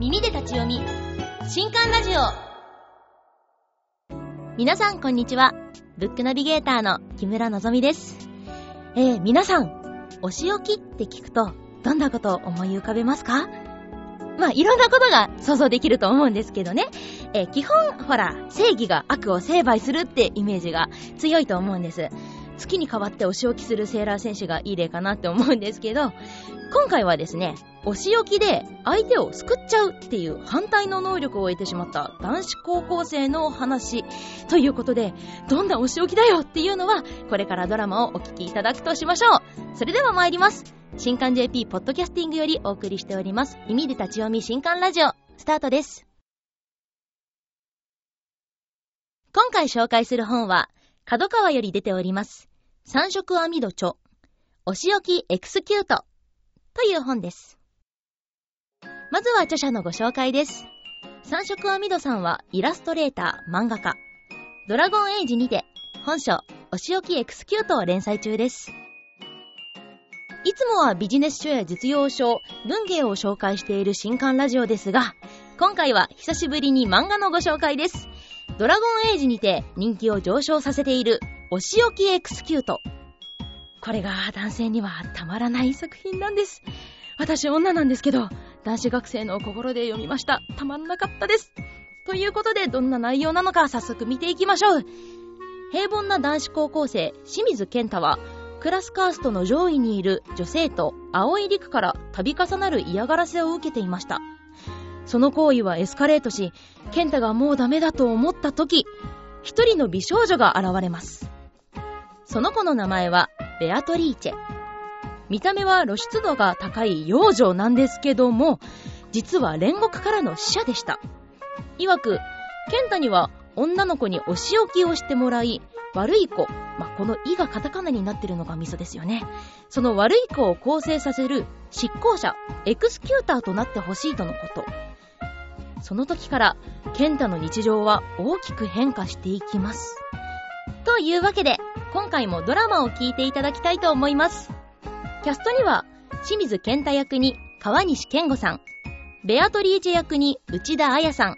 耳で立ち読み。新刊ラジオ。皆さんこんにちは。ブックナビゲーターの木村のぞみです。えー、皆さんお仕置きって聞くとどんなことを思い浮かべますか？まあ、いろんなことが想像できると思うんですけどね。えー、基本、ほら、正義が悪を成敗するってイメージが強いと思うんです。月に代わってお仕置きするセーラー選手がいい例かなって思うんですけど、今回はですね、お仕置きで相手を救っちゃうっていう反対の能力を得てしまった男子高校生の話ということで、どんなお仕置きだよっていうのは、これからドラマをお聞きいただくとしましょう。それでは参ります。新刊 JP ポッドキャスティングよりお送りしております。耳で立ち読み新刊ラジオ、スタートです。今回紹介する本は、角川より出ております。三色網戸著、お仕置きエクスキュートという本です。まずは著者のご紹介です。三色網戸さんはイラストレーター、漫画家。ドラゴンエイジにて、本書、お仕置きエクスキュートを連載中です。いつもはビジネス書や実用書、文芸を紹介している新刊ラジオですが、今回は久しぶりに漫画のご紹介です。ドラゴンエイジにて人気を上昇させている、お仕置きエクスキュート。これが男性にはたまらない作品なんです。私女なんですけど、男子学生の心で読みました。たまんなかったです。ということで、どんな内容なのか早速見ていきましょう。平凡な男子高校生、清水健太は、クラスカーストの上位にいる女性と青い陸から度重なる嫌がらせを受けていました。その行為はエスカレートし、ケンタがもうダメだと思った時、一人の美少女が現れます。その子の名前はベアトリーチェ。見た目は露出度が高い幼女なんですけども、実は煉獄からの死者でした。曰く、ケンタには女の子にお仕置きをしてもらい、悪い子、まあ、この「い」がカタカナになってるのがミソですよね。その悪い子を構成させる執行者、エクスキューターとなってほしいとのこと。その時から、ケンタの日常は大きく変化していきます。というわけで、今回もドラマを聞いていただきたいと思います。キャストには、清水健太役に川西健吾さん、ベアトリーチェ役に内田彩さん、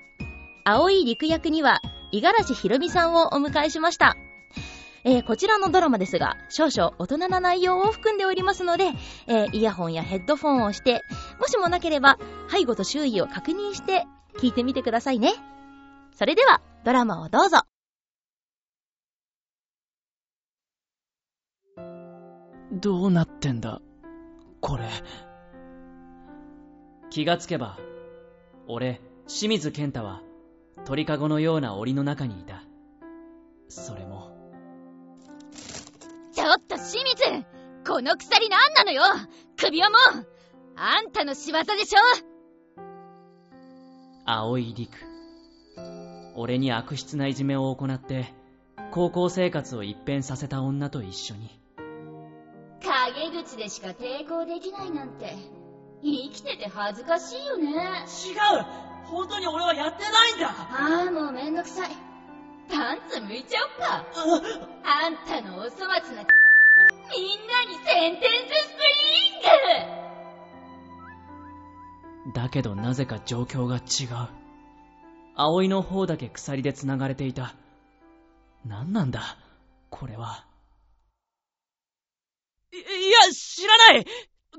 青い陸役には五十嵐ひろみさんをお迎えしました。えー、こちらのドラマですが、少々大人な内容を含んでおりますので、えー、イヤホンやヘッドフォンをして、もしもなければ、背後と周囲を確認して聞いてみてくださいね。それでは、ドラマをどうぞ。どうなってんだ、これ。気がつけば、俺、清水健太は、鳥かごのような檻の中にいた。それも、ちょっと清水この鎖何なのよ首はもうあんたの仕業でしょ青い陸。俺に悪質ないじめを行って、高校生活を一変させた女と一緒に。陰口でしか抵抗できないなんて、生きてて恥ずかしいよね。違う本当に俺はやってないんだああ、もうめんどくさい。パンツ剥いちゃおっか。あんたのお粗末な、みんなにセンテンススプリだけどなぜか状況が違う。葵の方だけ鎖で繋がれていた。何なんだ、これは。い、いや、知らないっ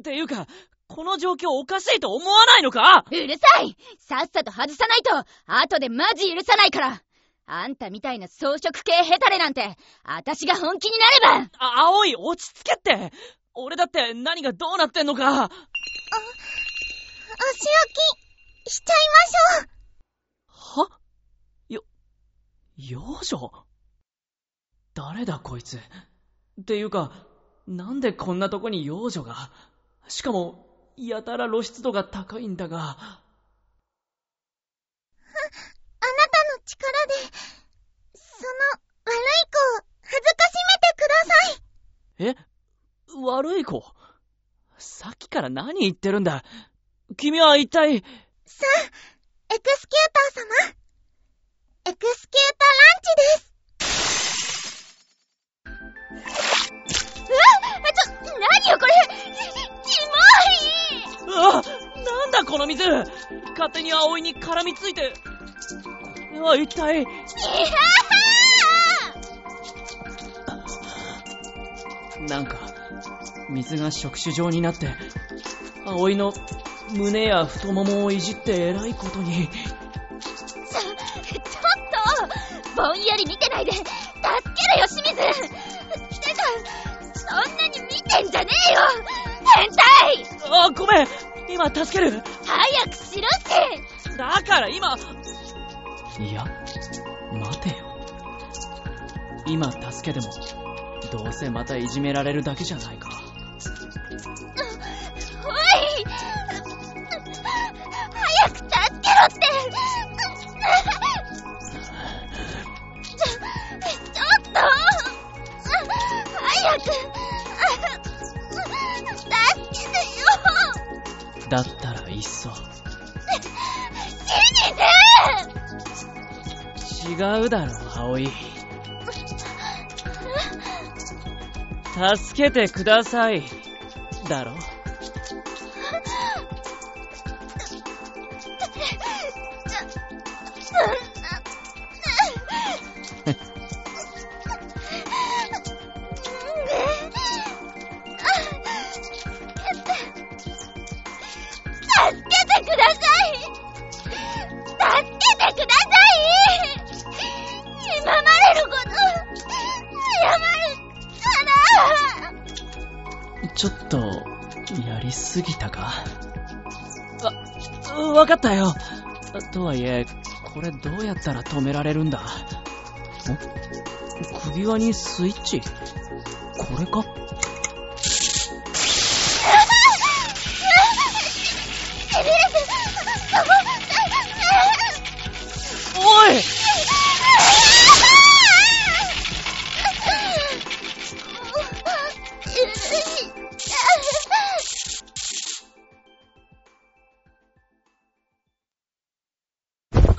ていうか、この状況おかしいと思わないのか？うるさいさっさと外さないと、後でマジ許さないからあんたみたいな装飾系ヘタレなんて、あたしが本気になればあ、青い、落ち着けって。俺だって何がどうなってんのか？あ、お、お仕置き、しちゃいましょう。は？よ、幼女？誰だこいつ？っていうか、なんでこんなとこに幼女が？しかも、やたら露出度が高いんだが。力で、その、悪い子を、恥ずかしめてください。え？悪い子？さっきから何言ってるんだ？君は一体？さあ、エクスキューター様。エクスキューターランチです。うわちょ、何よこれ？キモいあなんだこの水勝手に葵に絡みついて。これは一体。いやなんか、水が触手状になって、葵の胸や太ももをいじって偉いことに。ちょ、ちょっとぼんやり見てないで。助けるよ清水。てか、そんなに見てんじゃねえよ。変態。あ、ごめん。今助ける。早くしろって。だから今。いや、待てよ。今助けても、どうせまたいじめられるだけじゃないか。おいってちょ、ちょっと早く助けてよだったらいっそ。違うだろ、葵。助けてください。だろ。過ぎたか？あ、わかったよ。とはいえ、これどうやったら止められるんだ？ん首輪にスイッチ？これか？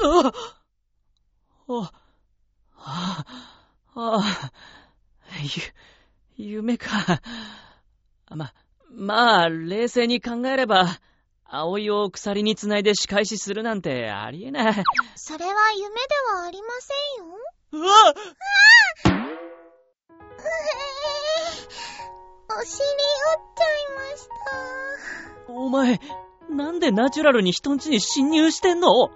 あ、あ、ああ、ゆ、夢か。ま、まあ、冷静に考えれば、葵を鎖につないで仕返しするなんてありえない。それは夢ではありませんよ。うわっお尻折っちゃいました。お前、なんでナチュラルに人んちに侵入してんの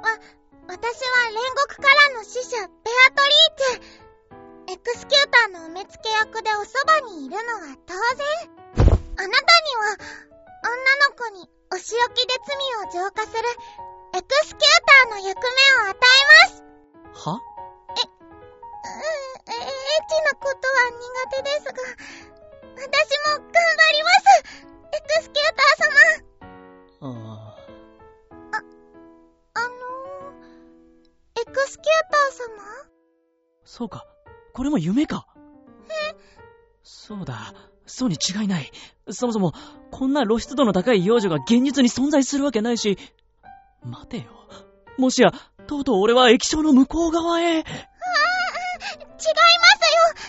私は煉獄からの使者、ベアトリーチェ。エクスキューターの埋め付け役でおそばにいるのは当然。あなたには、女の子にお仕置きで罪を浄化する、エクスキューターの役目を与えます。は？え、う、エッチなことは苦手ですが、私も頑張りますエクスキュータースキューター様？そうか。これも夢か。えそうだ。そうに違いない。そもそも、こんな露出度の高い幼女が現実に存在するわけないし。待てよ。もしや、とうとう俺は液晶の向こう側へ。ああ、違いますよ。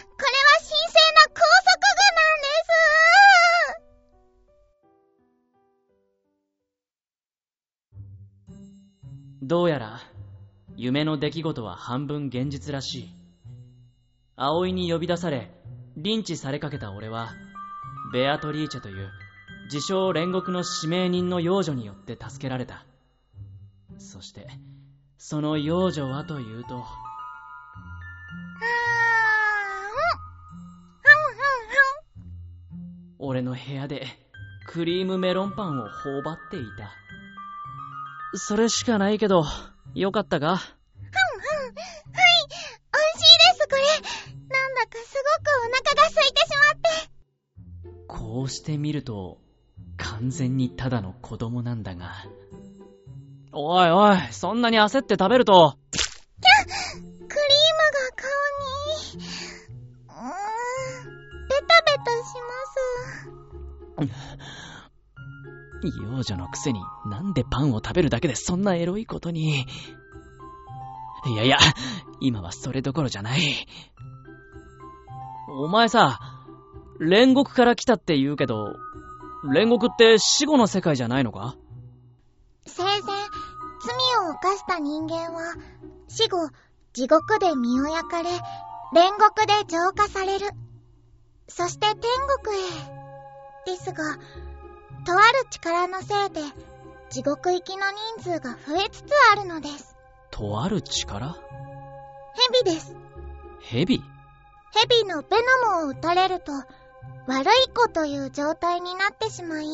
これは神聖な拘束具なんです。どうやら、夢の出来事は半分現実らしい。葵に呼び出され、リンチされかけた俺は、ベアトリーチェという、自称煉獄の指名人の幼女によって助けられた。そして、その幼女はというと、俺の部屋でクリームメロンパンを頬張っていた。それしかないけど、よかったか？ふんふん。はい、美味しいです、これ。なんだかすごくお腹が空いてしまって。こうしてみると、完全にただの子供なんだが。おいおい、そんなに焦って食べると。幼女のくせになんでパンを食べるだけでそんなエロいことに。いやいや、今はそれどころじゃない。お前さ、煉獄から来たって言うけど、煉獄って死後の世界じゃないのか？生前、罪を犯した人間は、死後、地獄で身を焼かれ、煉獄で浄化される。そして天国へ。ですが、とある力のせいで、地獄行きの人数が増えつつあるのです。とある力？蛇です。蛇？蛇のベノムを撃たれると、悪い子という状態になってしまい、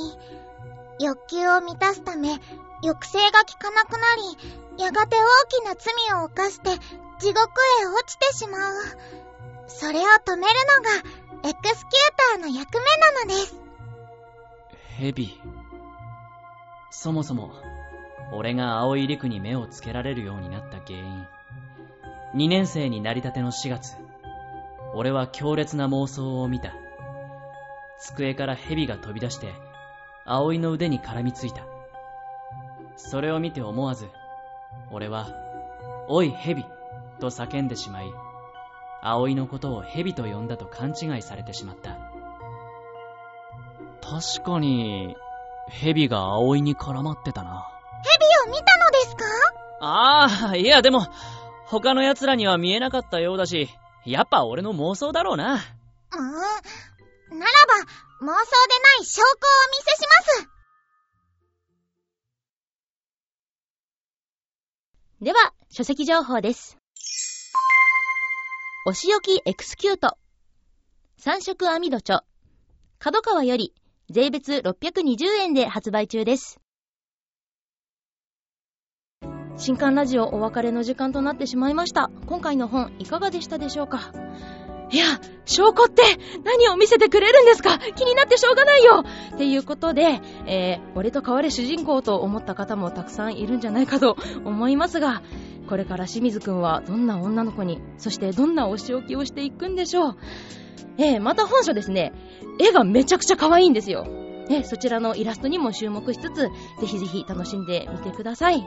欲求を満たすため、抑制が効かなくなり、やがて大きな罪を犯して地獄へ落ちてしまう。それを止めるのが、エクスキューターの役目なのです。蛇。そもそも、俺が青い陸に目をつけられるようになった原因。2年生になりたての4月、俺は強烈な妄想を見た。机から蛇が飛び出して、葵の腕に絡みついた。それを見て思わず、俺は、おい蛇と叫んでしまい、葵のことを蛇と呼んだと勘違いされてしまった。確かに、蛇が葵に絡まってたな。蛇を見たのですか？ああ、いやでも、他の奴らには見えなかったようだし、やっぱ俺の妄想だろうな。うん。ならば、妄想でない証拠をお見せします。では、書籍情報です。お仕置きエクスキュート。三色網戸著。角川より、税別620円で発売中です。新刊ラジオお別れの時間となってしまいました。今回の本いかがでしたでしょうか？いや、証拠って何を見せてくれるんですか？気になってしょうがないよっていうことで、えー、俺と変われ主人公と思った方もたくさんいるんじゃないかと思いますが、これから清水くんはどんな女の子に、そしてどんなお仕置きをしていくんでしょう？えー、また本書ですね、絵がめちゃくちゃ可愛いんですよ。ね、そちらのイラストにも注目しつつ、ぜひぜひ楽しんでみてください。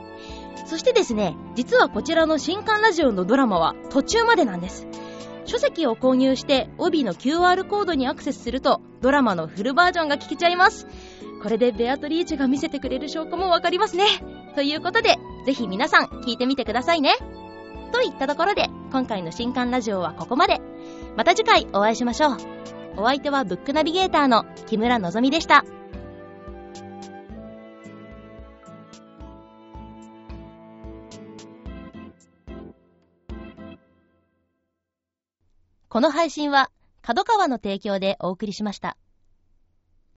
そしてですね、実はこちらの新刊ラジオのドラマは途中までなんです。書籍を購入して帯の QR コードにアクセスするとドラマのフルバージョンが聞けちゃいます。これでベアトリーチェが見せてくれる証拠もわかりますね。ということで、ぜひ皆さん聞いてみてくださいね。といったところで、今回の新刊ラジオはここまで。また次回お会いしましょう。お相手はブックナビゲーターの木村のぞみでした。この配信は、角川の提供でお送りしました。